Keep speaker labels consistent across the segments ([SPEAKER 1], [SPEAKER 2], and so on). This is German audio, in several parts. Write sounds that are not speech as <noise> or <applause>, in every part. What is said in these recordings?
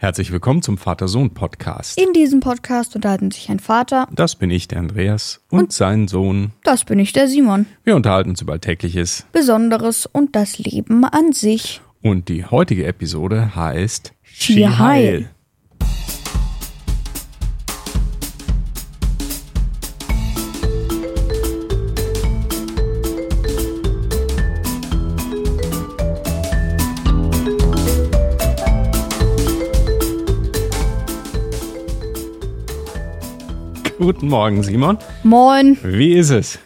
[SPEAKER 1] Herzlich willkommen zum Vater-Sohn-Podcast.
[SPEAKER 2] In diesem Podcast unterhalten sich ein Vater,
[SPEAKER 1] Das bin ich, der Andreas, und, sein Sohn.
[SPEAKER 2] das bin ich, der Simon.
[SPEAKER 1] Wir unterhalten uns über Alltägliches.
[SPEAKER 2] Besonderes und das Leben an sich.
[SPEAKER 1] Und die heutige Episode heißt
[SPEAKER 2] Skiheil.
[SPEAKER 1] Guten Morgen, Simon.
[SPEAKER 2] Moin.
[SPEAKER 1] Wie ist es?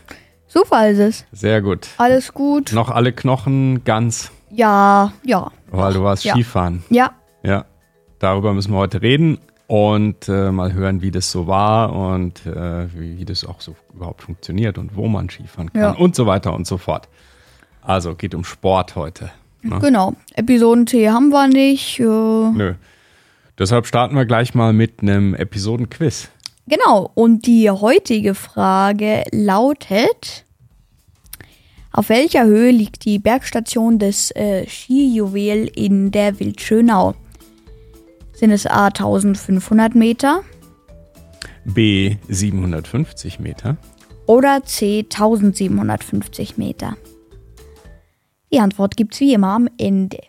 [SPEAKER 2] Super ist es.
[SPEAKER 1] Sehr gut.
[SPEAKER 2] Alles gut?
[SPEAKER 1] Noch alle Knochen ganz,
[SPEAKER 2] Ja, ja.
[SPEAKER 1] weil du warst
[SPEAKER 2] Ja.
[SPEAKER 1] Skifahren.
[SPEAKER 2] Ja,
[SPEAKER 1] Ja, darüber müssen wir heute reden und äh, mal hören, wie das so war und äh, wie, wie das auch so überhaupt funktioniert und wo man Skifahren kann
[SPEAKER 2] Ja.
[SPEAKER 1] und so weiter und so fort. Also geht um Sport heute. Ne?
[SPEAKER 2] genau. Episodentee haben wir nicht. Äh,
[SPEAKER 1] Nö. Deshalb starten wir gleich mal mit einem Episodenquiz.
[SPEAKER 2] Genau, und die heutige Frage lautet: Auf welcher Höhe liegt die Bergstation des äh, Skijuwel in der Wildschönau? Sind es A 1500 Meter
[SPEAKER 1] B 750 Meter.
[SPEAKER 2] oder C 1750 Meter? Die Antwort gibt's wie immer am Ende.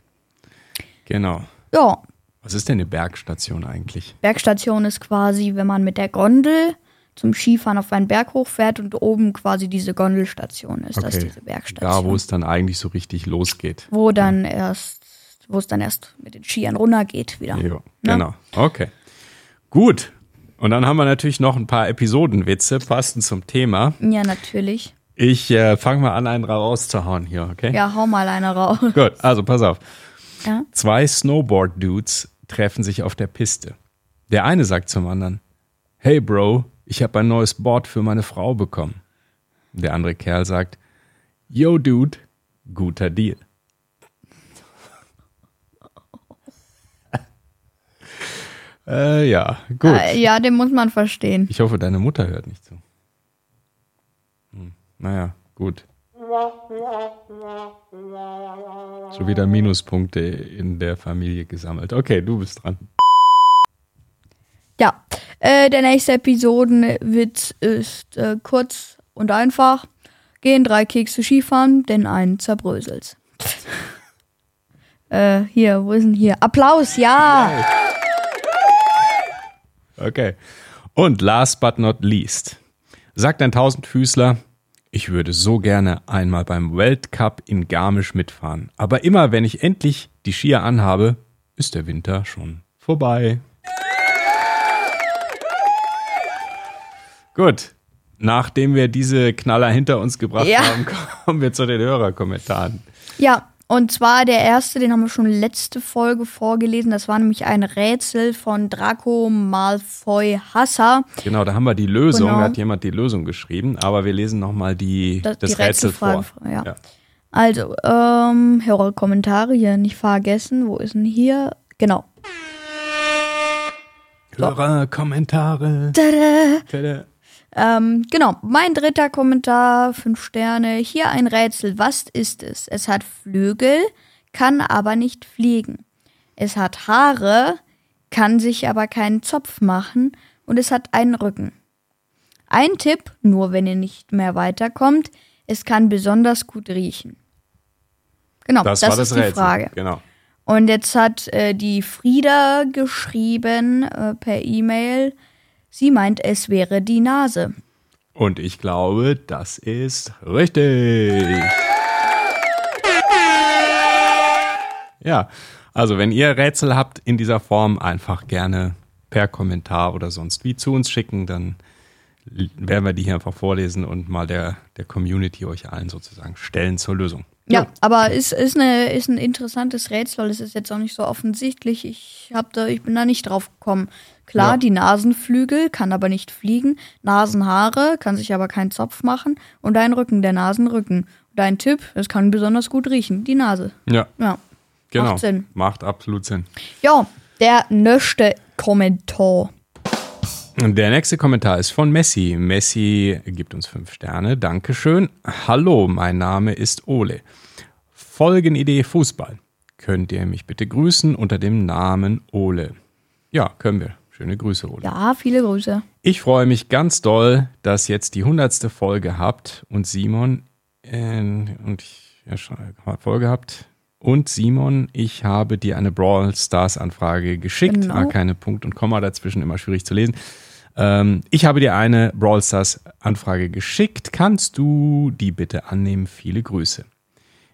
[SPEAKER 1] Genau.
[SPEAKER 2] Ja,
[SPEAKER 1] Was ist denn eine Bergstation eigentlich?
[SPEAKER 2] Bergstation ist quasi, wenn man mit der Gondel zum Skifahren auf einen Berg hochfährt und oben quasi diese Gondelstation ist, das ist diese Bergstation.
[SPEAKER 1] Da, wo es dann eigentlich so richtig losgeht.
[SPEAKER 2] wo dann erst, wo es dann erst mit den Skiern runtergeht wieder.
[SPEAKER 1] Jo,
[SPEAKER 2] Ne?
[SPEAKER 1] genau. Okay. Gut. Und dann haben wir natürlich noch ein paar Episodenwitze passend zum Thema.
[SPEAKER 2] Ja, natürlich.
[SPEAKER 1] Ich äh, fange mal an, einen rauszuhauen hier, okay?
[SPEAKER 2] Ja, hau mal einer raus.
[SPEAKER 1] Gut, also pass auf.
[SPEAKER 2] Ja.
[SPEAKER 1] Zwei Snowboard-Dudes treffen sich auf der Piste. Der eine sagt zum anderen, Hey Bro, ich habe ein neues Board für meine Frau bekommen. Der andere Kerl sagt, Yo Dude, guter Deal. <laughs> äh, ja, gut.
[SPEAKER 2] Äh, ja, den muss man verstehen.
[SPEAKER 1] Ich hoffe, deine Mutter hört nicht zu. Hm, naja, gut. Schon wieder Minuspunkte in der Familie gesammelt. Okay, du bist dran.
[SPEAKER 2] Ja, äh, der nächste Episodenwitz ist äh, kurz und einfach. Gehen drei Kekse Skifahren, denn einen zerbröselt's. <laughs> äh, hier, wo ist denn hier? Applaus, ja!
[SPEAKER 1] Okay. Und last but not least, sagt ein Tausendfüßler, ich würde so gerne einmal beim Weltcup in Garmisch mitfahren. Aber immer wenn ich endlich die Skier anhabe, ist der Winter schon vorbei. Gut. Nachdem wir diese Knaller hinter uns gebracht
[SPEAKER 2] Ja.
[SPEAKER 1] haben, <laughs> kommen wir zu den Hörerkommentaren.
[SPEAKER 2] Ja, und zwar der erste, den haben wir schon letzte Folge vorgelesen. Das war nämlich ein Rätsel von Draco Malfoy Hassa.
[SPEAKER 1] Genau, da haben wir die Lösung.
[SPEAKER 2] Genau.
[SPEAKER 1] Da hat jemand die Lösung geschrieben, aber wir lesen nochmal die,
[SPEAKER 2] Das-
[SPEAKER 1] das
[SPEAKER 2] die
[SPEAKER 1] Rätsel vor.
[SPEAKER 2] Rätselfrage, ja. Also, ähm, Hörerkommentare hier nicht vergessen. Wo ist denn hier? Genau.
[SPEAKER 1] Hörerkommentare.
[SPEAKER 2] Tada!
[SPEAKER 1] Tada.
[SPEAKER 2] Ähm, genau, mein dritter Kommentar, fünf Sterne. Hier ein Rätsel. Was ist es? Es hat Flügel, kann aber nicht fliegen. Es hat Haare, kann sich aber keinen Zopf machen und es hat einen Rücken. Ein Tipp, nur wenn ihr nicht mehr weiterkommt, es kann besonders gut riechen. Genau,
[SPEAKER 1] Das,
[SPEAKER 2] das,
[SPEAKER 1] war das
[SPEAKER 2] ist die
[SPEAKER 1] Rätsel.
[SPEAKER 2] Frage.
[SPEAKER 1] Genau.
[SPEAKER 2] Und jetzt hat äh, die Frieda geschrieben äh, per E-Mail, sie meint, es wäre die Nase.
[SPEAKER 1] Und ich glaube, das ist richtig. Ja, also wenn ihr Rätsel habt in dieser Form, einfach gerne per Kommentar oder sonst wie zu uns schicken, dann werden wir die hier einfach vorlesen und mal der, der Community euch allen sozusagen stellen zur Lösung.
[SPEAKER 2] Ja, aber ist, ist, eine, ist ein interessantes Rätsel, weil es ist jetzt auch nicht so offensichtlich. Ich, hab da, ich bin da nicht drauf gekommen. Klar,
[SPEAKER 1] Ja.
[SPEAKER 2] die Nasenflügel kann aber nicht fliegen. Nasenhaare kann sich aber keinen Zopf machen. Und ein Rücken, der Nasenrücken. Dein Tipp, es kann besonders gut riechen. Die Nase.
[SPEAKER 1] Ja,
[SPEAKER 2] Ja.
[SPEAKER 1] genau.
[SPEAKER 2] Macht Sinn.
[SPEAKER 1] Macht absolut Sinn.
[SPEAKER 2] Ja, der nächste Kommentar.
[SPEAKER 1] Der nächste Kommentar ist von Messi. Messi gibt uns fünf Sterne. Dankeschön. Hallo, mein Name ist Ole. Folgenidee Fußball. Könnt ihr mich bitte grüßen unter dem Namen Ole? Ja, können wir. Schöne Grüße, Ole.
[SPEAKER 2] Ja, viele Grüße.
[SPEAKER 1] Ich freue mich ganz doll, dass jetzt die hundertste Folge habt und Simon äh, und ich ja schon eine Folge habt. Und Simon, ich habe dir eine Brawl Stars Anfrage geschickt.
[SPEAKER 2] Genau.
[SPEAKER 1] War keine Punkt und Komma dazwischen, immer schwierig zu lesen. Ähm, ich habe dir eine Brawl Stars Anfrage geschickt. Kannst du die bitte annehmen? Viele Grüße.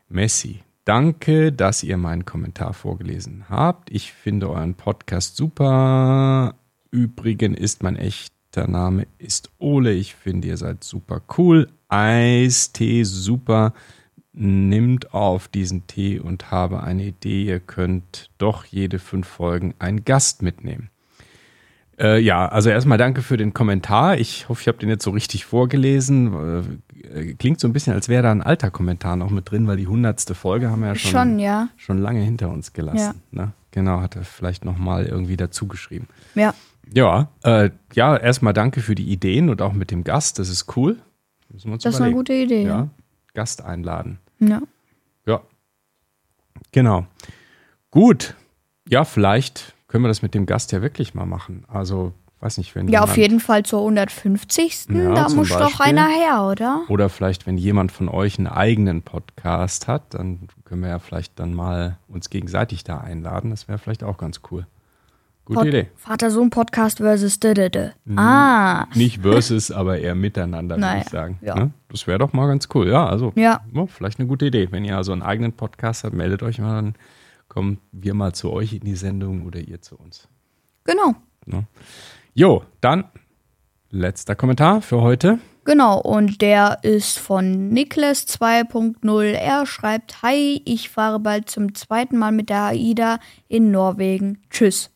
[SPEAKER 1] Messi. Danke, dass ihr meinen Kommentar vorgelesen habt. Ich finde euren Podcast super. Übrigen ist mein echter Name ist Ole. Ich finde, ihr seid super cool. Eistee super. Nimmt auf diesen Tee und habe eine Idee. Ihr könnt doch jede fünf Folgen einen Gast mitnehmen. Äh, ja, also erstmal danke für den Kommentar. Ich hoffe, ich habe den jetzt so richtig vorgelesen. Äh, klingt so ein bisschen, als wäre da ein alter Kommentar noch mit drin, weil die hundertste Folge haben wir ja schon,
[SPEAKER 2] Schon, ja.
[SPEAKER 1] schon lange hinter uns gelassen. Ne? Genau, hat er vielleicht nochmal irgendwie dazu geschrieben.
[SPEAKER 2] Ja.
[SPEAKER 1] Ja, äh, ja, erstmal danke für die Ideen und auch mit dem Gast. Das ist cool.
[SPEAKER 2] Das ist eine
[SPEAKER 1] überlegen.
[SPEAKER 2] gute Idee.
[SPEAKER 1] Ja,
[SPEAKER 2] Ja.
[SPEAKER 1] Gast einladen.
[SPEAKER 2] ja.
[SPEAKER 1] Ja. Genau. Gut. Ja, vielleicht können wir das mit dem Gast ja wirklich mal machen. Also, weiß nicht, wenn
[SPEAKER 2] Ja, auf
[SPEAKER 1] jemand-
[SPEAKER 2] jeden Fall zur 150.
[SPEAKER 1] Ja,
[SPEAKER 2] da muss doch
[SPEAKER 1] Beispiel.
[SPEAKER 2] einer her, oder?
[SPEAKER 1] Oder vielleicht, wenn jemand von euch einen eigenen Podcast hat, dann können wir ja vielleicht dann mal uns gegenseitig da einladen. Das wäre vielleicht auch ganz cool. Gute
[SPEAKER 2] Pod
[SPEAKER 1] Idee.
[SPEAKER 2] Vater-Sohn-Podcast versus Dödödö. Ah,
[SPEAKER 1] Nicht versus, aber eher miteinander, würde
[SPEAKER 2] Naja,
[SPEAKER 1] ich sagen.
[SPEAKER 2] ja.
[SPEAKER 1] Ne? Das wäre doch mal ganz cool. Ja, also
[SPEAKER 2] Ja.
[SPEAKER 1] ja, vielleicht eine gute Idee. Wenn ihr also einen eigenen Podcast habt, meldet euch mal, dann kommen wir mal zu euch in die Sendung oder ihr zu uns.
[SPEAKER 2] genau.
[SPEAKER 1] Ne? Jo, dann letzter Kommentar für heute.
[SPEAKER 2] Genau, und der ist von Niklas 2.0. Er schreibt, Hi, ich fahre bald zum zweiten Mal mit der AIDA in Norwegen. Tschüss.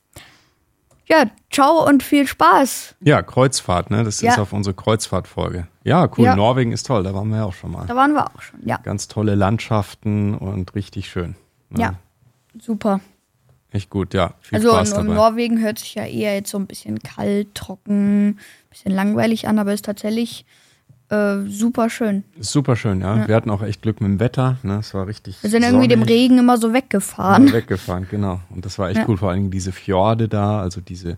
[SPEAKER 2] Ja, ciao und viel Spaß.
[SPEAKER 1] Ja, Kreuzfahrt, ne? Das
[SPEAKER 2] Ja.
[SPEAKER 1] ist auf unsere Kreuzfahrtfolge. Ja, cool.
[SPEAKER 2] Ja.
[SPEAKER 1] Norwegen ist toll, da waren wir ja auch schon mal.
[SPEAKER 2] Da waren wir auch schon. Ja,
[SPEAKER 1] Ganz tolle Landschaften und richtig schön. Ne?
[SPEAKER 2] ja, super.
[SPEAKER 1] Echt gut, ja. Viel
[SPEAKER 2] Also
[SPEAKER 1] Spaß
[SPEAKER 2] in
[SPEAKER 1] dabei.
[SPEAKER 2] Norwegen hört sich ja eher jetzt so ein bisschen kalt, trocken, bisschen langweilig an, aber ist tatsächlich äh, super schön.
[SPEAKER 1] Super schön, ja. Wir hatten auch echt Glück mit dem Wetter. Ne? Es war richtig.
[SPEAKER 2] Wir sind irgendwie dem
[SPEAKER 1] sonnig.
[SPEAKER 2] Regen immer so weggefahren.
[SPEAKER 1] Mal weggefahren, genau. Und das war echt
[SPEAKER 2] Ja.
[SPEAKER 1] cool. Vor allem diese Fjorde da, also diese,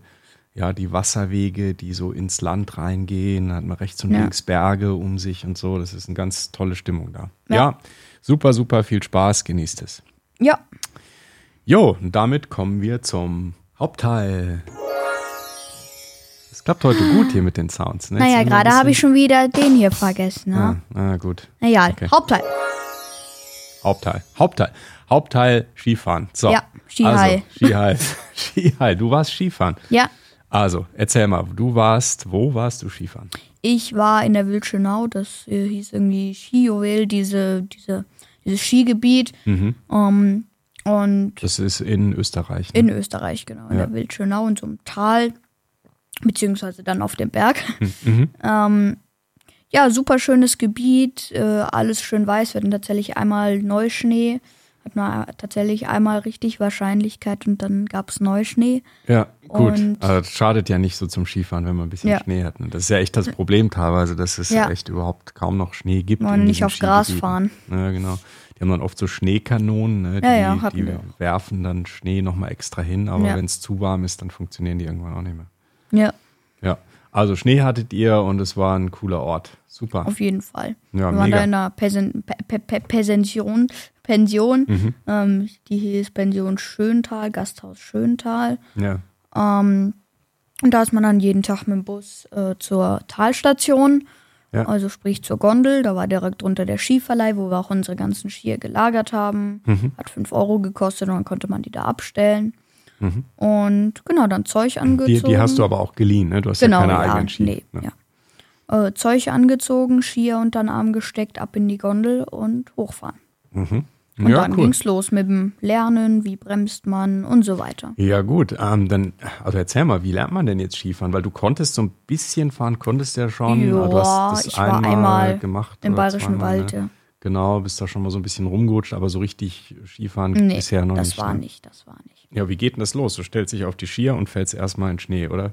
[SPEAKER 1] ja, die Wasserwege, die so ins Land reingehen. Da hat man rechts und
[SPEAKER 2] Ja.
[SPEAKER 1] links Berge um sich und so. Das ist eine ganz tolle Stimmung da.
[SPEAKER 2] Ja.
[SPEAKER 1] Ja, super, super viel Spaß. Genießt es.
[SPEAKER 2] Ja,
[SPEAKER 1] Jo, und damit kommen wir zum Hauptteil. Klappt heute gut hier mit den Sounds. Ne?
[SPEAKER 2] Naja, gerade habe ich schon wieder den hier vergessen. Ne?
[SPEAKER 1] Ah, na gut.
[SPEAKER 2] Naja,
[SPEAKER 1] Okay.
[SPEAKER 2] Hauptteil.
[SPEAKER 1] Hauptteil. Hauptteil. Hauptteil Skifahren. So.
[SPEAKER 2] Ja, Skihai.
[SPEAKER 1] Also, Skihai. <laughs> Skihai. Du warst Skifahren.
[SPEAKER 2] Ja,
[SPEAKER 1] Also, erzähl mal, du warst, wo warst du Skifahren?
[SPEAKER 2] ich war in der Wildschönau, das äh, hieß irgendwie Skijuwel, diese, diese, dieses Skigebiet.
[SPEAKER 1] Mhm.
[SPEAKER 2] Ähm, und
[SPEAKER 1] Das ist in Österreich. Ne?
[SPEAKER 2] in Österreich, genau, in
[SPEAKER 1] Ja.
[SPEAKER 2] der Wildschönau, in so einem Tal, beziehungsweise dann auf dem Berg.
[SPEAKER 1] Mhm.
[SPEAKER 2] ähm, ja, super schönes Gebiet, äh, alles schön weiß. Wir hatten tatsächlich einmal Neuschnee, hatten wir tatsächlich einmal richtig Wahrscheinlichkeit und dann gab es Neuschnee.
[SPEAKER 1] Ja, gut.
[SPEAKER 2] Und-
[SPEAKER 1] Aber das schadet ja nicht so zum Skifahren, wenn man ein bisschen
[SPEAKER 2] Ja.
[SPEAKER 1] Schnee hat. Ne? Das ist ja echt das Problem teilweise, dass es
[SPEAKER 2] Ja.
[SPEAKER 1] echt überhaupt kaum noch Schnee gibt.
[SPEAKER 2] Man nicht auf Gras fahren.
[SPEAKER 1] Ja, genau. Die haben dann oft so Schneekanonen, ne? die,
[SPEAKER 2] Ja,
[SPEAKER 1] die werfen dann Schnee nochmal extra hin, aber wenn es zu warm ist, dann funktionieren die irgendwann auch nicht mehr.
[SPEAKER 2] Ja,
[SPEAKER 1] Ja, also Schnee hattet ihr und es war ein cooler Ort. Super.
[SPEAKER 2] auf jeden Fall.
[SPEAKER 1] Ja,
[SPEAKER 2] wir waren
[SPEAKER 1] mega.
[SPEAKER 2] da in einer Pension, Pe Pe Pension, Pension
[SPEAKER 1] Mhm.
[SPEAKER 2] ähm, die hieß Pension Schöntal, Gasthaus Schöntal.
[SPEAKER 1] Ja.
[SPEAKER 2] Ähm, und da ist man dann jeden Tag mit dem Bus äh, zur Talstation,
[SPEAKER 1] Ja.
[SPEAKER 2] also sprich zur Gondel. Da war direkt drunter der Skiverleih, wo wir auch unsere ganzen Skier gelagert haben.
[SPEAKER 1] Mhm.
[SPEAKER 2] Hat 5 Euro gekostet und dann konnte man die da abstellen. Und genau, dann Zeug angezogen.
[SPEAKER 1] Mhm. Die, die hast du aber auch geliehen, ne? Du hast
[SPEAKER 2] genau,
[SPEAKER 1] ja keine
[SPEAKER 2] ja,
[SPEAKER 1] eigenen Ski.
[SPEAKER 2] nee,
[SPEAKER 1] ne?
[SPEAKER 2] ja. Äh, Zeug angezogen, Skier unter den Arm gesteckt, ab in die Gondel und hochfahren.
[SPEAKER 1] Mhm.
[SPEAKER 2] Und
[SPEAKER 1] ja,
[SPEAKER 2] dann
[SPEAKER 1] cool.
[SPEAKER 2] ging's los mit dem Lernen, wie bremst man und so weiter.
[SPEAKER 1] Ja, gut. Ähm, dann, also erzähl mal, wie lernt man denn jetzt Skifahren? Weil du konntest so ein bisschen fahren, konntest ja schon.
[SPEAKER 2] Ja,
[SPEAKER 1] du hast das
[SPEAKER 2] ich war
[SPEAKER 1] einmal,
[SPEAKER 2] einmal
[SPEAKER 1] gemacht.
[SPEAKER 2] Im Bayerischen
[SPEAKER 1] zweimal,
[SPEAKER 2] Wald.
[SPEAKER 1] Ne?
[SPEAKER 2] ja.
[SPEAKER 1] Genau, bist da schon mal so ein bisschen rumgerutscht, aber so richtig Skifahren
[SPEAKER 2] Nee,
[SPEAKER 1] bisher noch
[SPEAKER 2] das
[SPEAKER 1] nicht.
[SPEAKER 2] war
[SPEAKER 1] ne?
[SPEAKER 2] nicht, das war nicht.
[SPEAKER 1] Ja, wie geht denn das los? Du stellst dich auf die Skier und fällst erstmal in Schnee, oder?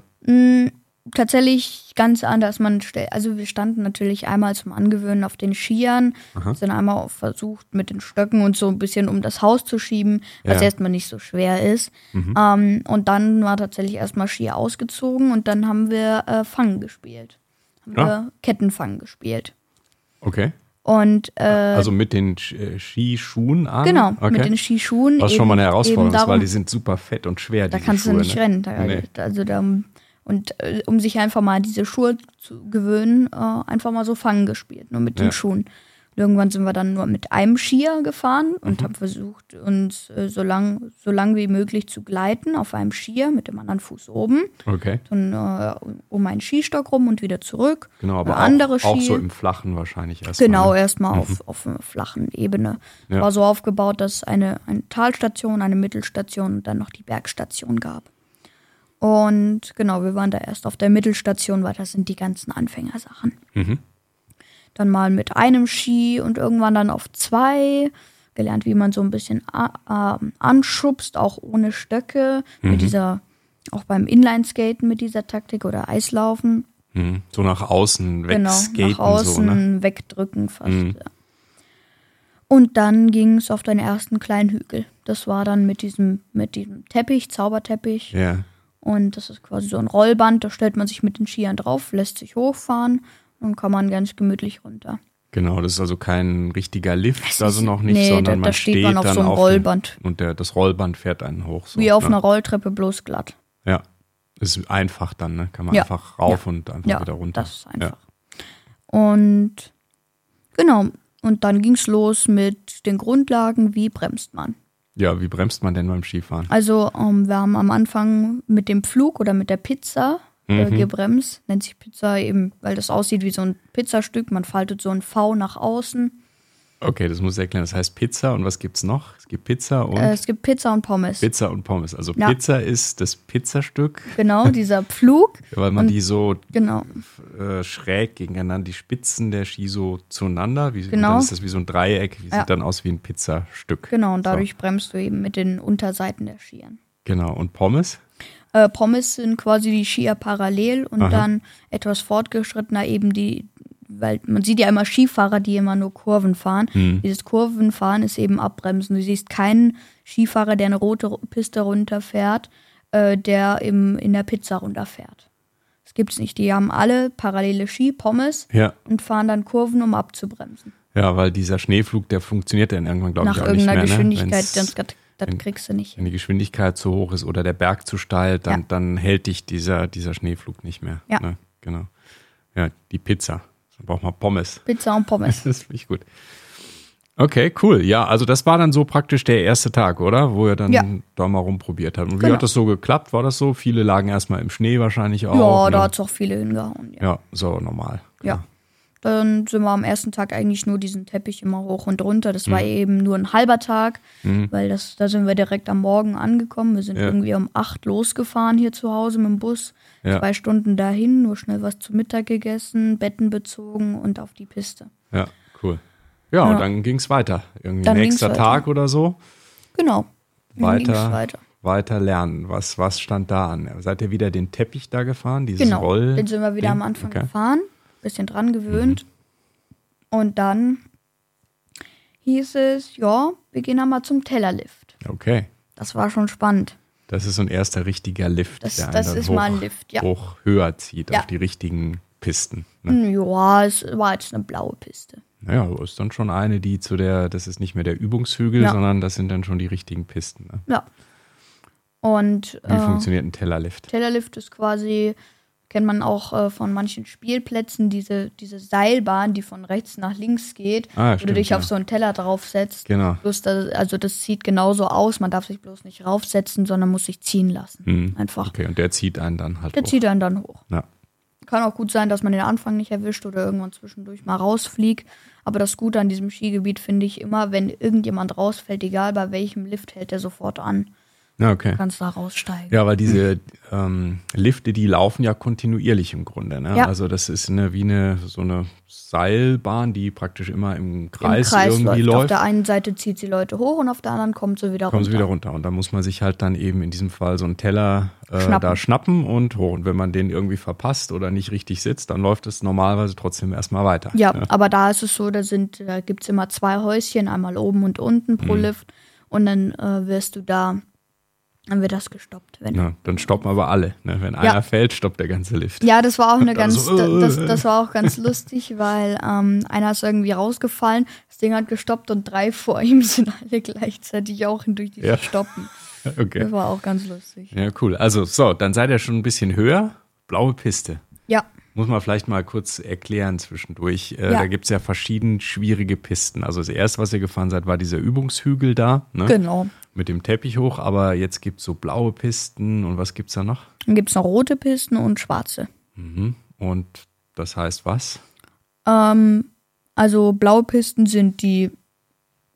[SPEAKER 2] tatsächlich ganz anders. Man stell, also wir standen natürlich einmal zum Angewöhnen auf den Skiern, sind einmal versucht mit den Stöcken und so ein bisschen um das Haus zu schieben, was
[SPEAKER 1] Ja.
[SPEAKER 2] erstmal nicht so schwer ist. Ähm, und dann war tatsächlich erstmal Skier ausgezogen und dann haben wir äh, Fangen gespielt. Haben
[SPEAKER 1] Ja.
[SPEAKER 2] wir Kettenfangen gespielt.
[SPEAKER 1] Okay.
[SPEAKER 2] Und äh,
[SPEAKER 1] Also mit den äh, Skischuhen an?
[SPEAKER 2] genau,
[SPEAKER 1] okay.
[SPEAKER 2] mit den Skischuhen.
[SPEAKER 1] Was schon mal eine Herausforderung
[SPEAKER 2] eben
[SPEAKER 1] ist, weil
[SPEAKER 2] darum-
[SPEAKER 1] die sind super fett und schwer.
[SPEAKER 2] Da kannst
[SPEAKER 1] Schuhe,
[SPEAKER 2] du nicht
[SPEAKER 1] ne?
[SPEAKER 2] rennen. Da,
[SPEAKER 1] Nee.
[SPEAKER 2] Also da, und äh, um sich einfach mal diese Schuhe zu gewöhnen, äh, einfach mal so Fangen gespielt, nur mit den
[SPEAKER 1] Ja.
[SPEAKER 2] Schuhen. Und irgendwann sind wir dann nur mit einem Skier gefahren und
[SPEAKER 1] Mhm.
[SPEAKER 2] haben versucht, uns äh, so lang, so lang wie möglich zu gleiten auf einem Skier mit dem anderen Fuß oben,
[SPEAKER 1] Okay,
[SPEAKER 2] dann äh, um einen Skistock rum und wieder zurück.
[SPEAKER 1] genau, aber
[SPEAKER 2] andere
[SPEAKER 1] auch, auch so im Flachen wahrscheinlich erst.
[SPEAKER 2] Genau,
[SPEAKER 1] ne?
[SPEAKER 2] erstmal auf, auf einer flachen Ebene.
[SPEAKER 1] Ja.
[SPEAKER 2] War so aufgebaut, dass es eine, eine Talstation, eine Mittelstation und dann noch die Bergstation gab. Und genau, wir waren da erst auf der Mittelstation, weil das sind die ganzen Anfängersachen.
[SPEAKER 1] Mhm.
[SPEAKER 2] Dann mal mit einem Ski und irgendwann dann auf zwei. Gelernt, wie man so ein bisschen ähm, anschubst, auch ohne Stöcke.
[SPEAKER 1] Mhm.
[SPEAKER 2] Mit dieser, auch beim Inlineskaten mit dieser Taktik oder Eislaufen.
[SPEAKER 1] Mhm. So nach außen
[SPEAKER 2] Genau,
[SPEAKER 1] wegskaten,
[SPEAKER 2] nach außen
[SPEAKER 1] so, ne?
[SPEAKER 2] wegdrücken fast.
[SPEAKER 1] Mhm.
[SPEAKER 2] Ja. Und dann ging es auf den ersten kleinen Hügel. Das war dann mit diesem, mit diesem Teppich, Zauberteppich.
[SPEAKER 1] Ja.
[SPEAKER 2] Und das ist quasi so ein Rollband, da stellt man sich mit den Skiern drauf, lässt sich hochfahren und kann man ganz gemütlich runter.
[SPEAKER 1] Genau, das ist also kein richtiger Lift, also
[SPEAKER 2] ist-
[SPEAKER 1] noch nicht,
[SPEAKER 2] nee, da-
[SPEAKER 1] sondern
[SPEAKER 2] da
[SPEAKER 1] man
[SPEAKER 2] steht
[SPEAKER 1] steht
[SPEAKER 2] man auf
[SPEAKER 1] dann
[SPEAKER 2] so einem
[SPEAKER 1] auf
[SPEAKER 2] Rollband.
[SPEAKER 1] Dem, und der, das Rollband fährt einen hoch. So,
[SPEAKER 2] Wie auf
[SPEAKER 1] ne?
[SPEAKER 2] einer Rolltreppe, bloß glatt.
[SPEAKER 1] Ja, ist einfach dann, ne? Kann man
[SPEAKER 2] Ja.
[SPEAKER 1] einfach rauf und einfach
[SPEAKER 2] Ja,
[SPEAKER 1] wieder runter.
[SPEAKER 2] das ist einfach. Und genau, und dann ging es los mit den Grundlagen, wie bremst man.
[SPEAKER 1] Ja, wie bremst man denn beim Skifahren?
[SPEAKER 2] Also ähm, wir haben am Anfang mit dem Flug oder mit der Pizza äh,
[SPEAKER 1] Mhm.
[SPEAKER 2] gebremst. Nennt sich Pizza eben, weil das aussieht wie so ein Pizzastück. Man faltet so ein V nach außen.
[SPEAKER 1] Okay, das muss ich erklären. Das heißt Pizza und was gibt's noch? Es gibt Pizza und
[SPEAKER 2] Äh, es gibt Pizza und Pommes.
[SPEAKER 1] Pizza und Pommes. Also
[SPEAKER 2] Ja.
[SPEAKER 1] Pizza ist das Pizzastück,
[SPEAKER 2] Genau, dieser <laughs> Pflug.
[SPEAKER 1] weil man
[SPEAKER 2] Und-
[SPEAKER 1] die so
[SPEAKER 2] Genau,
[SPEAKER 1] äh, schräg gegeneinander, die Spitzen der Ski so zueinander. Wie,
[SPEAKER 2] Genau.
[SPEAKER 1] Dann ist das wie so ein Dreieck, wie
[SPEAKER 2] Ja.
[SPEAKER 1] sieht dann aus wie ein Pizzastück.
[SPEAKER 2] genau. Und dadurch bremst du eben mit den Unterseiten der Skiern.
[SPEAKER 1] Genau. Und Pommes?
[SPEAKER 2] Äh, Pommes sind quasi die Skier parallel und
[SPEAKER 1] Aha.
[SPEAKER 2] dann etwas fortgeschrittener eben die, weil man sieht ja immer Skifahrer, die immer nur Kurven fahren.
[SPEAKER 1] Hm.
[SPEAKER 2] Dieses Kurvenfahren ist eben abbremsen. Du siehst keinen Skifahrer, der eine rote Piste runterfährt, äh, der im, in der Pizza runterfährt. Das gibt's nicht. Die haben alle parallele Ski, Pommes
[SPEAKER 1] Ja.
[SPEAKER 2] und fahren dann Kurven, um abzubremsen.
[SPEAKER 1] Ja, weil dieser Schneeflug, der funktioniert dann irgendwann, glaube ich,
[SPEAKER 2] Nach
[SPEAKER 1] auch nicht
[SPEAKER 2] irgendeiner
[SPEAKER 1] mehr.
[SPEAKER 2] Geschwindigkeit,
[SPEAKER 1] Ne? Wenn's-
[SPEAKER 2] das,
[SPEAKER 1] wenn-
[SPEAKER 2] kriegst du nicht.
[SPEAKER 1] wenn die Geschwindigkeit zu hoch ist oder der Berg zu steil, dann,
[SPEAKER 2] Ja.
[SPEAKER 1] dann hält dich dieser, dieser Schneeflug nicht mehr.
[SPEAKER 2] Ja.
[SPEAKER 1] Ne? Genau. Ja, die Pizza. Dann braucht man Pommes.
[SPEAKER 2] Pizza und Pommes. <laughs>
[SPEAKER 1] Das finde ich gut. Okay, cool. Ja, also das war dann so praktisch der erste Tag, oder? Wo ihr dann
[SPEAKER 2] Ja.
[SPEAKER 1] da mal rumprobiert habt. Und wie
[SPEAKER 2] Genau.
[SPEAKER 1] hat das so geklappt? War das so? Viele lagen erstmal im Schnee wahrscheinlich auch.
[SPEAKER 2] ja,
[SPEAKER 1] ne?
[SPEAKER 2] da hat's auch viele hingehauen. Ja.
[SPEAKER 1] Ja, so normal.
[SPEAKER 2] Ja. Dann sind wir am ersten Tag eigentlich nur diesen Teppich immer hoch und runter. Das
[SPEAKER 1] Mhm.
[SPEAKER 2] war eben nur ein halber Tag, weil das, da sind wir direkt am Morgen angekommen. Wir sind
[SPEAKER 1] Ja.
[SPEAKER 2] irgendwie um acht losgefahren hier zu Hause mit dem Bus.
[SPEAKER 1] Ja.
[SPEAKER 2] Zwei Stunden dahin, nur schnell was zu Mittag gegessen, Betten bezogen und auf die Piste.
[SPEAKER 1] Ja, cool. Ja,
[SPEAKER 2] Ja.
[SPEAKER 1] und dann ging es weiter. Irgendwie
[SPEAKER 2] Dann
[SPEAKER 1] nächster
[SPEAKER 2] ging's
[SPEAKER 1] Tag oder so.
[SPEAKER 2] Genau.
[SPEAKER 1] Weiter,
[SPEAKER 2] weiter.
[SPEAKER 1] weiter lernen. Was, was stand da an? Seid ihr wieder den Teppich da gefahren? Dieses
[SPEAKER 2] Genau.
[SPEAKER 1] Roll
[SPEAKER 2] Den sind wir wieder
[SPEAKER 1] Ding?
[SPEAKER 2] am Anfang
[SPEAKER 1] Okay. Mhm.
[SPEAKER 2] gefahren, bisschen dran gewöhnt. Und dann hieß es, ja, wir gehen einmal zum Tellerlift.
[SPEAKER 1] Okay.
[SPEAKER 2] Das war schon spannend.
[SPEAKER 1] Das ist so ein erster richtiger Lift,
[SPEAKER 2] Das-
[SPEAKER 1] der einen
[SPEAKER 2] das
[SPEAKER 1] dann
[SPEAKER 2] ist
[SPEAKER 1] hoch,
[SPEAKER 2] mal ein Lift, ja.
[SPEAKER 1] hoch höher zieht
[SPEAKER 2] Ja.
[SPEAKER 1] auf die richtigen Pisten. Ne?
[SPEAKER 2] Hm, Ja, es war jetzt eine blaue Piste.
[SPEAKER 1] Naja, ist dann schon eine, die zu der, das ist nicht mehr der Übungshügel,
[SPEAKER 2] Ja.
[SPEAKER 1] sondern das sind dann schon die richtigen Pisten. Ne?
[SPEAKER 2] Ja. Und
[SPEAKER 1] Wie
[SPEAKER 2] äh,
[SPEAKER 1] funktioniert ein Tellerlift?
[SPEAKER 2] Tellerlift ist quasi, kennt man auch äh, von manchen Spielplätzen, diese, diese Seilbahn, die von rechts nach links geht,
[SPEAKER 1] Ah,
[SPEAKER 2] wo du
[SPEAKER 1] stimmt,
[SPEAKER 2] dich
[SPEAKER 1] ja.
[SPEAKER 2] auf so einen Teller draufsetzt.
[SPEAKER 1] Genau.
[SPEAKER 2] Bloß da, also das sieht genauso aus, man darf sich bloß nicht raufsetzen, sondern muss sich ziehen lassen.
[SPEAKER 1] Hm.
[SPEAKER 2] Einfach.
[SPEAKER 1] Okay, und der zieht einen dann halt
[SPEAKER 2] Der
[SPEAKER 1] hoch.
[SPEAKER 2] zieht einen dann hoch.
[SPEAKER 1] Ja.
[SPEAKER 2] Kann auch gut sein, dass man den Anfang nicht erwischt oder irgendwann zwischendurch mal rausfliegt. Aber das Gute an diesem Skigebiet finde ich immer, wenn irgendjemand rausfällt, egal bei welchem Lift, hält er sofort an.
[SPEAKER 1] Okay.
[SPEAKER 2] Kannst da raussteigen.
[SPEAKER 1] Ja, weil diese ähm, Lifte, die laufen ja kontinuierlich im Grunde. Ne?
[SPEAKER 2] Ja.
[SPEAKER 1] Also das ist eine, wie eine so eine Seilbahn, die praktisch immer im
[SPEAKER 2] Im
[SPEAKER 1] Kreis,
[SPEAKER 2] Kreis
[SPEAKER 1] irgendwie
[SPEAKER 2] läuft. Auf
[SPEAKER 1] läuft.
[SPEAKER 2] der einen Seite zieht sie Leute hoch und auf der anderen kommt sie wieder
[SPEAKER 1] kommen
[SPEAKER 2] runter.
[SPEAKER 1] sie wieder runter. Und da muss man sich halt dann eben in diesem Fall so einen Teller äh,
[SPEAKER 2] Schnappen.
[SPEAKER 1] da schnappen und hoch. Und wenn man den irgendwie verpasst oder nicht richtig sitzt, dann läuft es normalerweise trotzdem erstmal weiter.
[SPEAKER 2] Ja,
[SPEAKER 1] ne?
[SPEAKER 2] aber da ist es so, da sind, da gibt's immer zwei Häuschen, einmal oben und unten pro Lift. Und dann äh, wirst du da, dann wird das gestoppt. Wenn
[SPEAKER 1] Ja, dann stoppen aber alle. Ne? Wenn einer fällt, stoppt der ganze Lift.
[SPEAKER 2] Ja, das war auch eine ganz,
[SPEAKER 1] so, äh.
[SPEAKER 2] das, das war auch ganz lustig, weil ähm, einer ist irgendwie rausgefallen, das Ding hat gestoppt und drei vor ihm <laughs> sind alle gleichzeitig auch durch dieses
[SPEAKER 1] Ja.
[SPEAKER 2] Stoppen. <laughs>
[SPEAKER 1] Okay.
[SPEAKER 2] Das war auch ganz lustig.
[SPEAKER 1] Ja, cool. Also so, dann seid ihr schon ein bisschen höher. Blaue Piste.
[SPEAKER 2] Ja,
[SPEAKER 1] Muss man vielleicht mal kurz erklären zwischendurch. Äh,
[SPEAKER 2] Ja.
[SPEAKER 1] Da gibt es ja verschieden schwierige Pisten. Also das erste, was ihr gefahren seid, war dieser Übungshügel da, ne?
[SPEAKER 2] genau.
[SPEAKER 1] mit dem Teppich hoch. Aber jetzt gibt es so blaue Pisten und was gibt es da noch?
[SPEAKER 2] Dann gibt's noch rote Pisten und schwarze.
[SPEAKER 1] Mhm. Und das heißt was?
[SPEAKER 2] Ähm, also blaue Pisten sind die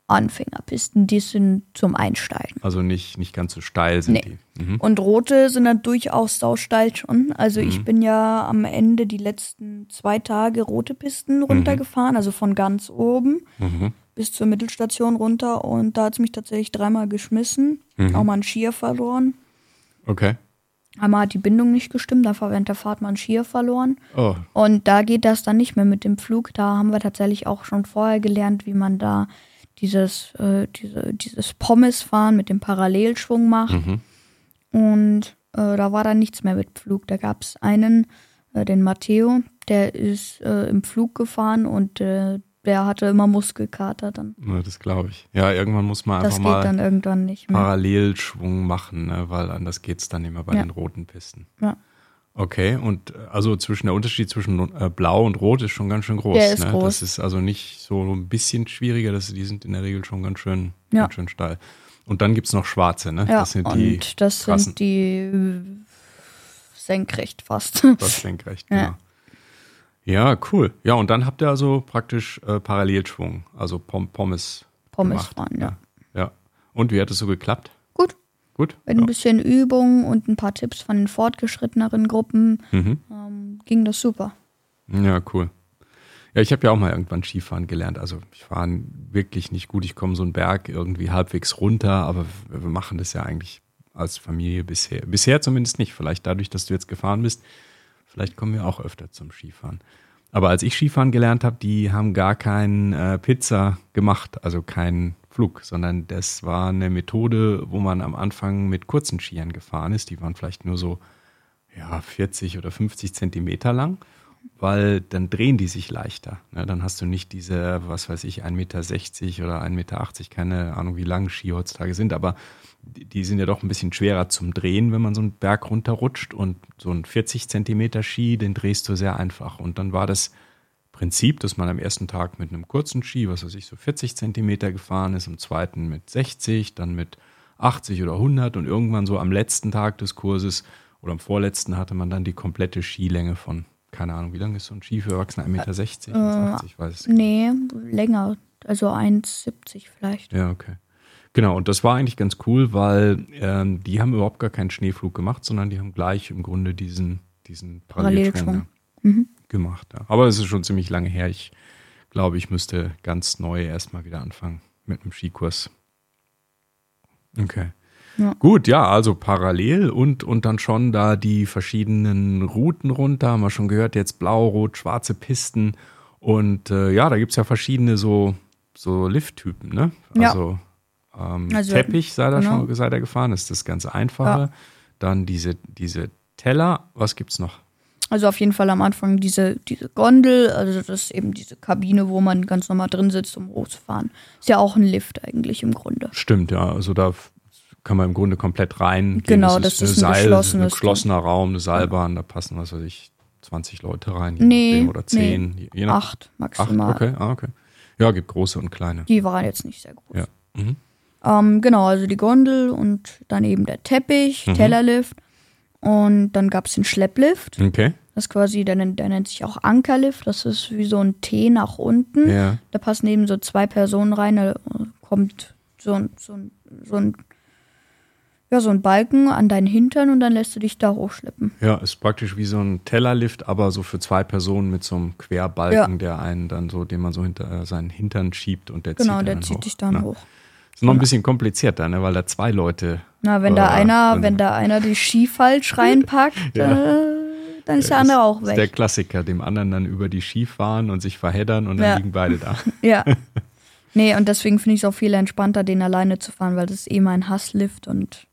[SPEAKER 2] Anfängerpisten, die sind zum Einsteigen.
[SPEAKER 1] Also nicht, nicht ganz so steil sind
[SPEAKER 2] Nee.
[SPEAKER 1] die. Mhm.
[SPEAKER 2] Und rote sind dann durchaus sausteil schon. Also ich bin ja am Ende die letzten zwei Tage rote Pisten runtergefahren, also von ganz oben
[SPEAKER 1] Mhm.
[SPEAKER 2] bis zur Mittelstation runter. Und da hat es mich tatsächlich dreimal geschmissen, auch mal einen Skier verloren.
[SPEAKER 1] Okay.
[SPEAKER 2] Einmal hat die Bindung nicht gestimmt, dann war während der Fahrt mal einen Skier verloren.
[SPEAKER 1] Oh,
[SPEAKER 2] Und da geht das dann nicht mehr mit dem Flug. Da haben wir tatsächlich auch schon vorher gelernt, wie man da dieses, äh, diese, dieses Pommesfahren mit dem Parallelschwung macht.
[SPEAKER 1] Mhm.
[SPEAKER 2] Und äh, da war dann nichts mehr mit Flug. Da gab es einen, äh, den Matteo, der ist äh, im Flug gefahren und äh, der hatte immer Muskelkater dann.
[SPEAKER 1] na, das glaube ich. Ja, irgendwann muss man
[SPEAKER 2] Das
[SPEAKER 1] einfach
[SPEAKER 2] geht
[SPEAKER 1] mal
[SPEAKER 2] dann irgendwann nicht mehr.
[SPEAKER 1] Parallelschwung machen, ne? weil anders geht es dann immer bei
[SPEAKER 2] Ja.
[SPEAKER 1] den roten Pisten.
[SPEAKER 2] Ja.
[SPEAKER 1] Okay, und äh, also zwischen der Unterschied zwischen äh, Blau und Rot ist schon ganz schön groß.
[SPEAKER 2] Der ist
[SPEAKER 1] ne?
[SPEAKER 2] groß.
[SPEAKER 1] Das ist also nicht so ein bisschen schwieriger, das, die sind in der Regel schon ganz schön,
[SPEAKER 2] Ja.
[SPEAKER 1] ganz schön steil. Und dann gibt es noch schwarze, ne?
[SPEAKER 2] Ja,
[SPEAKER 1] das sind die
[SPEAKER 2] und das
[SPEAKER 1] krassen.
[SPEAKER 2] sind die senkrecht fast.
[SPEAKER 1] das <laughs> senkrecht,
[SPEAKER 2] Ja.
[SPEAKER 1] genau. Ja, cool. Ja, und dann habt ihr also praktisch äh, Parallelschwung, also Pom Pommes.
[SPEAKER 2] Pommes
[SPEAKER 1] gemacht.
[SPEAKER 2] fahren, ja.
[SPEAKER 1] ja. Und wie hat es so geklappt?
[SPEAKER 2] Gut, mit
[SPEAKER 1] Ja.
[SPEAKER 2] ein bisschen Übung und ein paar Tipps von den fortgeschritteneren Gruppen
[SPEAKER 1] Mhm.
[SPEAKER 2] ähm, ging das super.
[SPEAKER 1] Ja, cool. Ja, ich habe ja auch mal irgendwann Skifahren gelernt. Also ich fahre wirklich nicht gut. Ich komme so einen Berg irgendwie halbwegs runter, aber wir wir machen das ja eigentlich als Familie bisher. Bisher zumindest nicht. Vielleicht dadurch, dass du jetzt gefahren bist, vielleicht kommen wir auch öfter zum Skifahren. Aber als ich Skifahren gelernt habe, die haben gar kein äh, Pizza gemacht, also keinen Flug, sondern das war eine Methode, wo man am Anfang mit kurzen Skiern gefahren ist. Die waren vielleicht nur so ja, 40 oder 50 Zentimeter lang, weil dann drehen die sich leichter. Ne? Dann hast du nicht diese, was weiß ich, 1,60 Meter oder 1,80 Meter, keine Ahnung, wie lang Ski heutzutage sind, aber die sind ja doch ein bisschen schwerer zum Drehen, wenn man so einen Berg runterrutscht und so ein 40 Zentimeter Ski, den drehst du sehr einfach. Und dann war das Prinzip, dass man am ersten Tag mit einem kurzen Ski, was weiß ich, so 40 Zentimeter gefahren ist, am zweiten mit 60, dann mit 80 oder 100 und irgendwann so am letzten Tag des Kurses oder am vorletzten hatte man dann die komplette Skilänge von, keine Ahnung, wie lang ist so ein Ski für Erwachsene? 1,60 Meter, 1,80 ich weiß es gar
[SPEAKER 2] Nee, länger, also 1,70 vielleicht.
[SPEAKER 1] Ja, okay. Genau, und das war eigentlich ganz cool, weil ähm, die haben überhaupt gar keinen Schneeflug gemacht, sondern die haben gleich im Grunde diesen, diesen Parallelschwung ja, gemacht. Ja. Aber es ist schon ziemlich lange her. Ich glaube, ich müsste ganz neu erstmal wieder anfangen mit einem Skikurs. Okay.
[SPEAKER 2] Ja.
[SPEAKER 1] Gut, ja, also parallel und, und dann schon da die verschiedenen Routen runter, haben wir schon gehört, jetzt blau, rot, schwarze Pisten. Und äh, ja, da gibt es ja verschiedene so, so Lifttypen, ne?
[SPEAKER 2] Ja.
[SPEAKER 1] Also, ähm,
[SPEAKER 2] Also,
[SPEAKER 1] Teppich sei da
[SPEAKER 2] genau.
[SPEAKER 1] schon sei da gefahren, ist das ganz einfache.
[SPEAKER 2] Ja.
[SPEAKER 1] Dann diese, diese Teller, was gibt's noch?
[SPEAKER 2] Also auf jeden Fall am Anfang diese, diese Gondel, also das ist eben diese Kabine, wo man ganz normal drin sitzt, um hochzufahren. Ist ja auch ein Lift eigentlich im Grunde.
[SPEAKER 1] Stimmt, ja. Also da kann man im Grunde komplett rein.
[SPEAKER 2] Genau, das ist ein
[SPEAKER 1] eine Seil, ein
[SPEAKER 2] geschlossenes
[SPEAKER 1] geschlossener Raum, eine Seilbahn, da passen, was weiß ich, 20 Leute rein,
[SPEAKER 2] Nee,
[SPEAKER 1] oder 10, je, je nach
[SPEAKER 2] Acht
[SPEAKER 1] acht.
[SPEAKER 2] maximal.
[SPEAKER 1] Okay, ah, okay. Ja, gibt große und kleine.
[SPEAKER 2] Die waren jetzt nicht sehr groß.
[SPEAKER 1] Ja. Mhm.
[SPEAKER 2] Ähm, genau, also die Gondel und dann eben der Teppich,
[SPEAKER 1] Mhm.
[SPEAKER 2] Tellerlift. Und dann gab es den Schlepplift.
[SPEAKER 1] Okay.
[SPEAKER 2] Das ist quasi, der, nennt- der nennt sich auch Ankerlift. Das ist wie so ein T nach unten.
[SPEAKER 1] Ja.
[SPEAKER 2] Da passen eben so zwei Personen rein. Da kommt so ein, so ein, so ein ja, so ein Balken an deinen Hintern und dann lässt du dich da hochschleppen.
[SPEAKER 1] Ja, ist praktisch wie so ein Tellerlift, aber so für zwei Personen mit so einem Querbalken,
[SPEAKER 2] Ja.
[SPEAKER 1] der einen dann so, den man so hinter äh, seinen Hintern schiebt und der
[SPEAKER 2] Genau,
[SPEAKER 1] zieht
[SPEAKER 2] der
[SPEAKER 1] einen
[SPEAKER 2] zieht
[SPEAKER 1] hoch.
[SPEAKER 2] dich dann
[SPEAKER 1] ja.
[SPEAKER 2] hoch.
[SPEAKER 1] Ist noch ein bisschen komplizierter, ne, weil da zwei Leute.
[SPEAKER 2] Na, wenn da
[SPEAKER 1] Äh,
[SPEAKER 2] einer,
[SPEAKER 1] wenn-
[SPEAKER 2] wenn da einer die Ski falsch <laughs> reinpackt,
[SPEAKER 1] Ja.
[SPEAKER 2] äh, dann ist der andere auch
[SPEAKER 1] ist der
[SPEAKER 2] weg.
[SPEAKER 1] Klassiker, dem anderen dann über die Ski fahren und sich verheddern und dann
[SPEAKER 2] Ja.
[SPEAKER 1] liegen beide da. <laughs>
[SPEAKER 2] Ja. <laughs> Nee, und deswegen finde ich es auch viel entspannter, den alleine zu fahren, weil das ist eh mein Hasslift und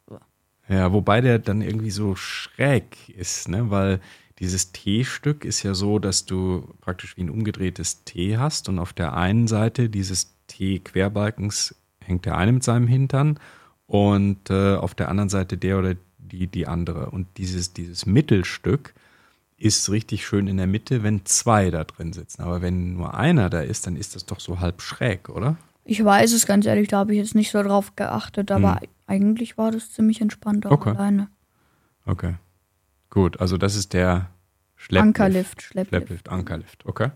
[SPEAKER 1] Ja, wobei der dann irgendwie so schräg ist, ne? Weil dieses T-Stück ist ja so, dass du praktisch wie ein umgedrehtes T hast und auf der einen Seite dieses T-Querbalkens hängt der eine mit seinem Hintern und äh, auf der anderen Seite der oder die, die andere. Und dieses, dieses Mittelstück ist richtig schön in der Mitte, wenn zwei da drin sitzen. Aber wenn nur einer da ist, dann ist das doch so halb schräg, oder?
[SPEAKER 2] Ich weiß es ganz ehrlich, da habe ich jetzt nicht so drauf geachtet, aber eigentlich war das ziemlich entspannt auch
[SPEAKER 1] Hm. Okay.
[SPEAKER 2] alleine.
[SPEAKER 1] Okay. Gut, also das ist der Schlepplift.
[SPEAKER 2] Ankerlift, Schlepplift.
[SPEAKER 1] Schlepplift, Ankerlift, okay.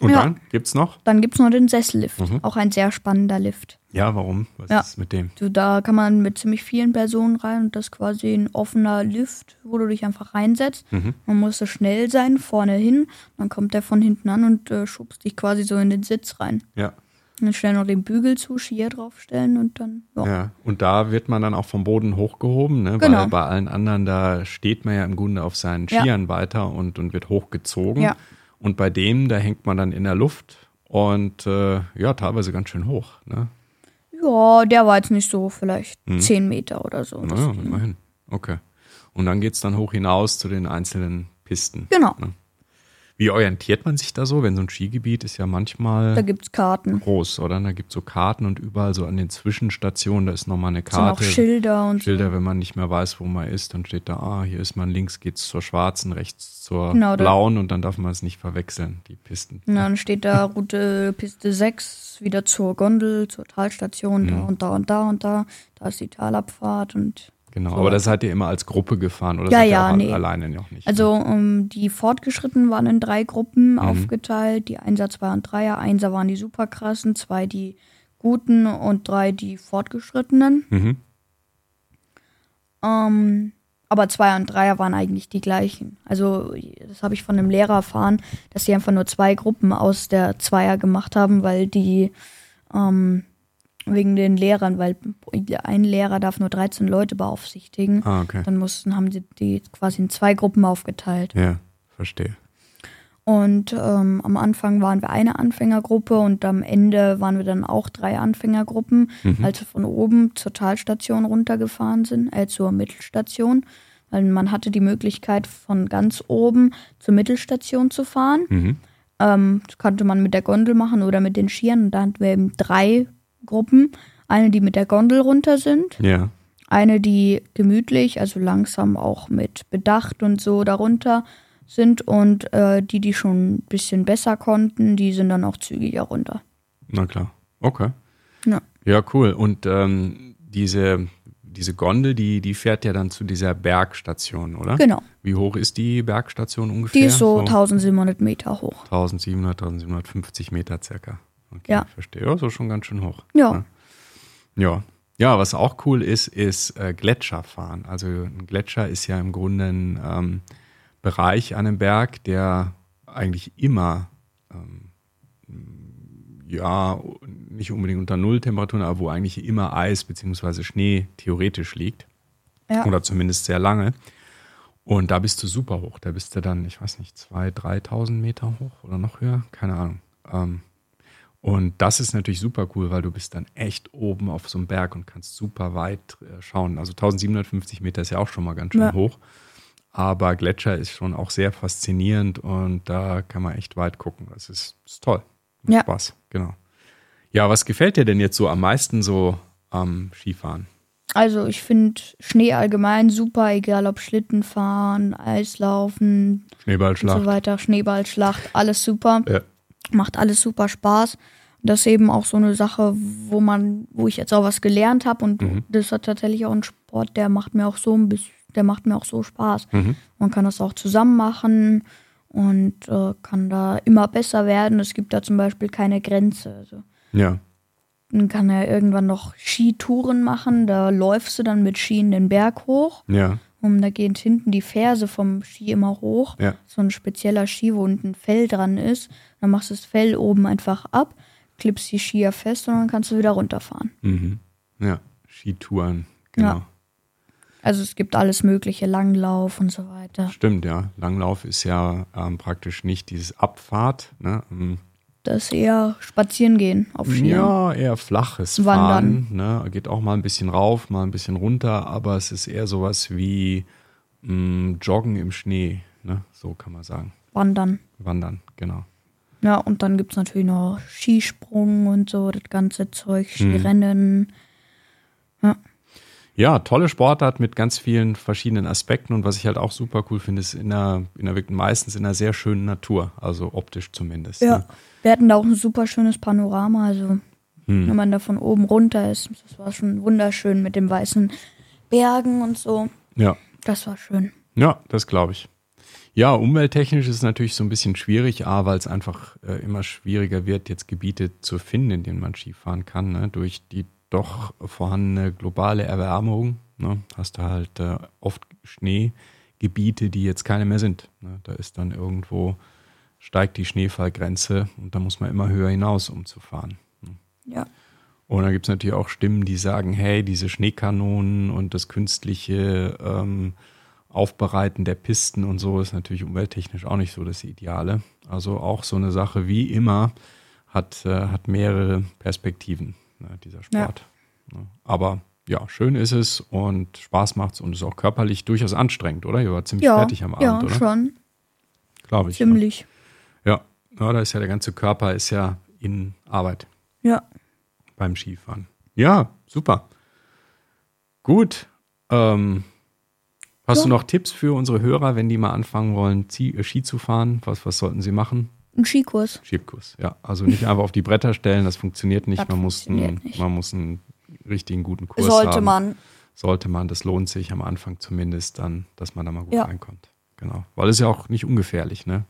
[SPEAKER 1] Und
[SPEAKER 2] Ja.
[SPEAKER 1] dann gibt's noch?
[SPEAKER 2] Dann gibt es noch den Sessellift,
[SPEAKER 1] Mhm.
[SPEAKER 2] auch ein sehr spannender Lift.
[SPEAKER 1] Ja, warum? Was
[SPEAKER 2] Ja.
[SPEAKER 1] ist mit dem?
[SPEAKER 2] Du, da kann man mit ziemlich vielen Personen rein und das ist quasi ein offener Lift, wo du dich einfach reinsetzt.
[SPEAKER 1] Mhm.
[SPEAKER 2] Man muss so schnell sein, vorne hin, dann kommt der von hinten an und äh, schubst dich quasi so in den Sitz rein.
[SPEAKER 1] Ja.
[SPEAKER 2] Und dann schnell noch den Bügel zu, Skier draufstellen und dann, ja.
[SPEAKER 1] ja. Und da wird man dann auch vom Boden hochgehoben, ne?
[SPEAKER 2] Genau.
[SPEAKER 1] Weil bei allen anderen, da steht man ja im Grunde auf seinen
[SPEAKER 2] Ja.
[SPEAKER 1] Skiern weiter und, und wird hochgezogen.
[SPEAKER 2] Ja.
[SPEAKER 1] Und bei dem, da hängt man dann in der Luft und äh, ja, teilweise ganz schön hoch. Ne?
[SPEAKER 2] Ja, der war jetzt nicht so, vielleicht 10 Meter oder so.
[SPEAKER 1] Naja, immerhin. Okay. Und dann geht's dann hoch hinaus zu den einzelnen Pisten.
[SPEAKER 2] Genau,
[SPEAKER 1] Ne? Wie orientiert man sich da so? Wenn so ein Skigebiet ist ja manchmal
[SPEAKER 2] da gibt es Karten.
[SPEAKER 1] groß, oder? Da gibt es so Karten und überall so an den Zwischenstationen, da ist nochmal eine
[SPEAKER 2] Es sind auch
[SPEAKER 1] Karte.
[SPEAKER 2] Schilder und
[SPEAKER 1] Schilder, wenn man nicht mehr weiß, wo man ist, dann steht da, ah, hier ist man links geht's zur schwarzen, rechts zur
[SPEAKER 2] Genau,
[SPEAKER 1] blauen und dann darf man es nicht verwechseln, die Pisten.
[SPEAKER 2] Und dann steht da Route <laughs> Piste 6 wieder zur Gondel, zur Talstation,
[SPEAKER 1] Mhm.
[SPEAKER 2] da und da und da und da. Da ist die Talabfahrt und
[SPEAKER 1] Genau,
[SPEAKER 2] So.
[SPEAKER 1] aber da seid ihr immer als Gruppe gefahren oder
[SPEAKER 2] Ja,
[SPEAKER 1] seid ihr
[SPEAKER 2] ja,
[SPEAKER 1] auch
[SPEAKER 2] nee.
[SPEAKER 1] alleine noch nicht?
[SPEAKER 2] Also um, die Fortgeschrittenen waren in drei Gruppen
[SPEAKER 1] Mhm.
[SPEAKER 2] aufgeteilt. Die Einser, Zwei und Dreier. Einser waren die superkrassen, zwei die guten und drei die Fortgeschrittenen.
[SPEAKER 1] mhm.
[SPEAKER 2] Ähm, aber Zweier und Dreier waren eigentlich die gleichen. Also das habe ich von einem Lehrer erfahren, dass sie einfach nur zwei Gruppen aus der Zweier gemacht haben, weil die ähm, wegen den Lehrern, weil ein Lehrer darf nur 13 Leute beaufsichtigen.
[SPEAKER 1] Ah, okay.
[SPEAKER 2] Dann mussten, haben sie die quasi in zwei Gruppen aufgeteilt.
[SPEAKER 1] Ja, verstehe.
[SPEAKER 2] Und ähm, am Anfang waren wir eine Anfängergruppe und am Ende waren wir dann auch drei Anfängergruppen, als wir von oben zur Talstation runtergefahren sind, äh, zur Mittelstation. Weil man hatte die Möglichkeit, von ganz oben zur Mittelstation zu fahren.
[SPEAKER 1] Mhm.
[SPEAKER 2] Ähm, das konnte man mit der Gondel machen oder mit den Skiern. Und da hatten wir eben drei Gruppen. Eine, die mit der Gondel runter sind,
[SPEAKER 1] Ja,
[SPEAKER 2] eine, die gemütlich, also langsam auch mit Bedacht und so darunter sind und äh, die, die schon ein bisschen besser konnten, die sind dann auch zügiger runter.
[SPEAKER 1] na klar. Okay.
[SPEAKER 2] Ja.
[SPEAKER 1] Ja, cool. Und ähm, diese, diese Gondel, die, die fährt ja dann zu dieser Bergstation, oder?
[SPEAKER 2] Genau.
[SPEAKER 1] Wie hoch ist die Bergstation ungefähr?
[SPEAKER 2] Die ist so 1700 Meter hoch.
[SPEAKER 1] 1700, 1750 Meter circa. Okay,
[SPEAKER 2] Ja.
[SPEAKER 1] verstehe. Ja, so schon ganz schön hoch.
[SPEAKER 2] Ja.
[SPEAKER 1] Ja. Ja, was auch cool ist, ist äh, Gletscherfahren. Also ein Gletscher ist ja im Grunde ein ähm, Bereich an einem Berg, der eigentlich immer ähm, ja nicht unbedingt unter Nulltemperaturen, aber wo eigentlich immer Eis bzw. Schnee theoretisch liegt.
[SPEAKER 2] Ja.
[SPEAKER 1] Oder zumindest sehr lange. Und da bist du super hoch. Da bist du dann, ich weiß nicht, 2.000, 3.000 Meter hoch oder noch höher. Keine Ahnung. Ähm, und das ist natürlich super cool, weil du bist dann echt oben auf so einem Berg und kannst super weit äh, schauen. Also 1750 Meter ist ja auch schon mal ganz schön
[SPEAKER 2] Ja.
[SPEAKER 1] hoch. Aber Gletscher ist schon auch sehr faszinierend und da kann man echt weit gucken. Das ist, ist toll. Macht
[SPEAKER 2] Ja.
[SPEAKER 1] Spaß, genau. Ja, was gefällt dir denn jetzt so am meisten so am Skifahren?
[SPEAKER 2] Also ich finde Schnee allgemein super, egal ob Schlittenfahren, Eislaufen und
[SPEAKER 1] Schneeballschlacht.
[SPEAKER 2] so weiter, Schneeballschlacht, alles super.
[SPEAKER 1] Ja.
[SPEAKER 2] Macht alles super Spaß. Das ist eben auch so eine Sache, wo man, wo ich jetzt auch was gelernt habe und
[SPEAKER 1] Mhm.
[SPEAKER 2] das hat tatsächlich auch ein Sport, der macht mir auch so ein bisschen, der macht mir auch so Spaß.
[SPEAKER 1] Mhm.
[SPEAKER 2] Man kann das auch zusammen machen und äh, kann da immer besser werden. Es gibt da zum Beispiel keine Grenze. Also
[SPEAKER 1] Ja.
[SPEAKER 2] dann kann er irgendwann noch Skitouren machen. Da läufst du dann mit Skien den Berg hoch.
[SPEAKER 1] Ja.
[SPEAKER 2] Und da geht hinten die Ferse vom Ski immer hoch.
[SPEAKER 1] Ja.
[SPEAKER 2] So ein spezieller Ski, wo unten ein Fell dran ist. Dann machst du das Fell oben einfach ab, klippst die Skier fest und dann kannst du wieder runterfahren.
[SPEAKER 1] Mhm. Ja. Skitouren. Genau.
[SPEAKER 2] Ja. Also es gibt alles mögliche, Langlauf und so weiter.
[SPEAKER 1] Stimmt, ja. Langlauf ist ja ähm, praktisch nicht dieses Abfahrt. Ne?
[SPEAKER 2] Das eher spazieren gehen auf Skiern.
[SPEAKER 1] Ja, eher flaches
[SPEAKER 2] Wandern.
[SPEAKER 1] Fahren. Ne? Geht auch mal ein bisschen rauf, mal ein bisschen runter, aber es ist eher sowas wie mh, Joggen im Schnee. Ne? So kann man sagen.
[SPEAKER 2] Wandern.
[SPEAKER 1] Wandern, genau.
[SPEAKER 2] Ja, und dann gibt es natürlich noch Skisprung und so, das ganze Zeug,
[SPEAKER 1] Mhm.
[SPEAKER 2] Skirennen.
[SPEAKER 1] Ja, tolle Sportart mit ganz vielen verschiedenen Aspekten und was ich halt auch super cool finde, ist in einer, in einer meistens in einer sehr schönen Natur, also optisch zumindest.
[SPEAKER 2] Ja.
[SPEAKER 1] Ne?
[SPEAKER 2] Wir hatten da auch ein super schönes Panorama, also
[SPEAKER 1] Hm.
[SPEAKER 2] wenn man da von oben runter ist, das war schon wunderschön mit den weißen Bergen und so.
[SPEAKER 1] ja.
[SPEAKER 2] Das war schön.
[SPEAKER 1] Ja, das glaube ich. Ja, umwelttechnisch ist es natürlich so ein bisschen schwierig, A, weil es einfach äh, immer schwieriger wird, jetzt Gebiete zu finden, in denen man Skifahren kann, ne? durch die doch vorhandene globale Erwärmung. Ne? Hast du halt äh, oft Schneegebiete, die jetzt keine mehr sind. Ne? Da ist dann irgendwo, steigt die Schneefallgrenze und da muss man immer höher hinaus, um zu fahren.
[SPEAKER 2] Ja.
[SPEAKER 1] Und dann gibt es natürlich auch Stimmen, die sagen, hey, diese Schneekanonen und das künstliche ähm, Aufbereiten der Pisten und so ist natürlich umwelttechnisch auch nicht so das Ideale. Also auch so eine Sache wie immer hat, äh, hat mehrere Perspektiven, ne, dieser Sport. Ne. Aber ja, schön ist es und Spaß macht's und ist auch körperlich durchaus anstrengend, oder? Ihr war ziemlich
[SPEAKER 2] Ja,
[SPEAKER 1] fertig am
[SPEAKER 2] ja
[SPEAKER 1] Abend, oder?
[SPEAKER 2] schon.
[SPEAKER 1] Glaube ich. ja.
[SPEAKER 2] Ziemlich.
[SPEAKER 1] Ja. ja, da ist ja der ganze Körper ist ja in Arbeit
[SPEAKER 2] Ja.
[SPEAKER 1] beim Skifahren. Ja, super. Gut. Ähm, hast
[SPEAKER 2] Ja.
[SPEAKER 1] du noch Tipps für unsere Hörer, wenn die mal anfangen wollen, äh, Ski zu fahren? Was, was sollten sie machen?
[SPEAKER 2] Ein Skikurs.
[SPEAKER 1] Skikurs, ja. Also nicht einfach auf die Bretter stellen, das funktioniert nicht.
[SPEAKER 2] Das
[SPEAKER 1] man, muss einen,
[SPEAKER 2] nicht.
[SPEAKER 1] man muss einen richtigen guten Kurs
[SPEAKER 2] Sollte
[SPEAKER 1] haben.
[SPEAKER 2] man.
[SPEAKER 1] Sollte man, das lohnt sich am Anfang zumindest dann, dass man da mal gut
[SPEAKER 2] Ja.
[SPEAKER 1] reinkommt. Genau. Weil es ist ja auch nicht ungefährlich, ne?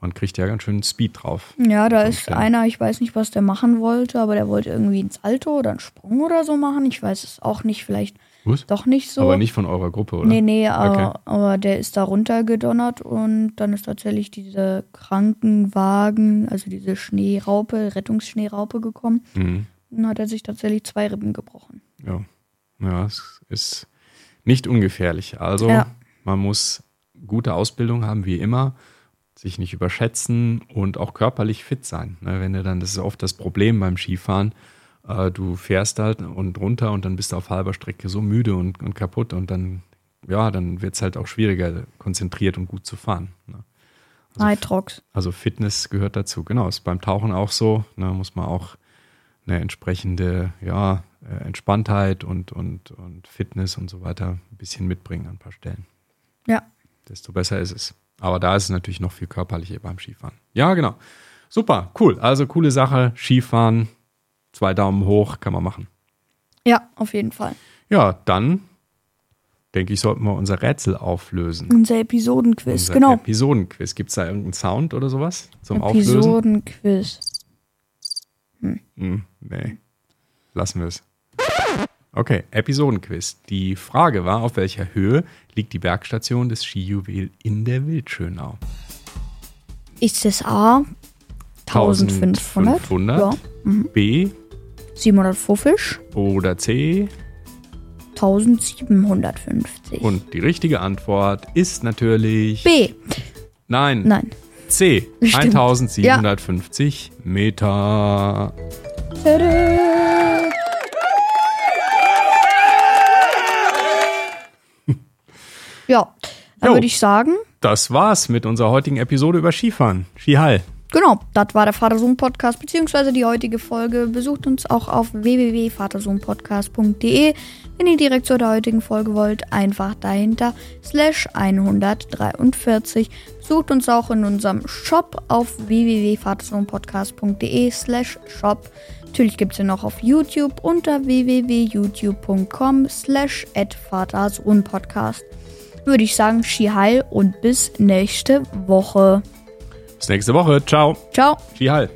[SPEAKER 1] Man kriegt ja ganz schön Speed drauf.
[SPEAKER 2] Ja, da ist einer, ich weiß nicht, was der machen wollte, aber der wollte irgendwie ein Salto oder einen Sprung oder so machen. Ich weiß es auch nicht, vielleicht
[SPEAKER 1] Was?
[SPEAKER 2] doch nicht so.
[SPEAKER 1] Aber nicht von eurer Gruppe, oder?
[SPEAKER 2] Nee, nee, aber,
[SPEAKER 1] Okay.
[SPEAKER 2] aber der ist da runtergedonnert und dann ist tatsächlich diese Krankenwagen, also diese Schneeraupe, Rettungsschneeraupe gekommen.
[SPEAKER 1] Mhm.
[SPEAKER 2] Dann hat er sich tatsächlich zwei Rippen gebrochen.
[SPEAKER 1] Ja. ja, es ist nicht ungefährlich. Also
[SPEAKER 2] Ja.
[SPEAKER 1] man muss gute Ausbildung haben, wie immer, sich nicht überschätzen und auch körperlich fit sein. Ne, wenn du dann, das ist oft das Problem beim Skifahren, äh, du fährst halt und runter und dann bist du auf halber Strecke so müde und, und kaputt und dann, ja, dann wird es halt auch schwieriger, konzentriert und gut zu fahren. Ne? Also also Fitness gehört dazu. Genau, ist beim Tauchen auch so. Ne, muss man auch eine entsprechende ja, äh, Entspanntheit und, und, und Fitness und so weiter ein bisschen mitbringen an ein paar Stellen.
[SPEAKER 2] Ja.
[SPEAKER 1] Desto besser ist es. Aber da ist es natürlich noch viel körperlicher beim Skifahren. Ja, genau. Super, cool. Also coole Sache. Skifahren, zwei Daumen hoch, kann man machen.
[SPEAKER 2] Ja, auf jeden Fall.
[SPEAKER 1] Ja, dann denke ich, sollten wir unser Rätsel auflösen.
[SPEAKER 2] Unser Episodenquiz,
[SPEAKER 1] Unser
[SPEAKER 2] genau.
[SPEAKER 1] Episodenquiz. Gibt es da irgendeinen Sound oder sowas zum Auflösen?
[SPEAKER 2] Episodenquiz.
[SPEAKER 1] Hm, nee. Lassen wir es. Okay, Episodenquiz. Die Frage war, auf welcher Höhe liegt die Bergstation des Skijuwel in der Wildschönau?
[SPEAKER 2] Ist es A 1500?
[SPEAKER 1] 1500,
[SPEAKER 2] Ja.
[SPEAKER 1] B
[SPEAKER 2] 750?
[SPEAKER 1] oder C?
[SPEAKER 2] 1750.
[SPEAKER 1] Und die richtige Antwort ist natürlich
[SPEAKER 2] B.
[SPEAKER 1] nein,
[SPEAKER 2] Nein.
[SPEAKER 1] C.
[SPEAKER 2] Stimmt.
[SPEAKER 1] 1750 Meter.
[SPEAKER 2] Tada. Ja, dann würde ich sagen,
[SPEAKER 1] Das war's mit unserer heutigen Episode über Skifahren. Skihall.
[SPEAKER 2] genau, das war der Vater-Sohn-Podcast, beziehungsweise die heutige Folge. Besucht uns auch auf www.vatersohnpodcast.de. Wenn ihr direkt zu der heutigen Folge wollt, einfach dahinter slash 143. Besucht uns auch in unserem Shop auf www.vatersohnpodcast.de slash shop. Natürlich gibt es ihn noch auf YouTube unter www.youtube.com slash vatersohnpodcast. Würde ich sagen, Ski heil und bis nächste Woche.
[SPEAKER 1] Bis nächste Woche. Ciao.
[SPEAKER 2] Ciao.
[SPEAKER 1] Skihall.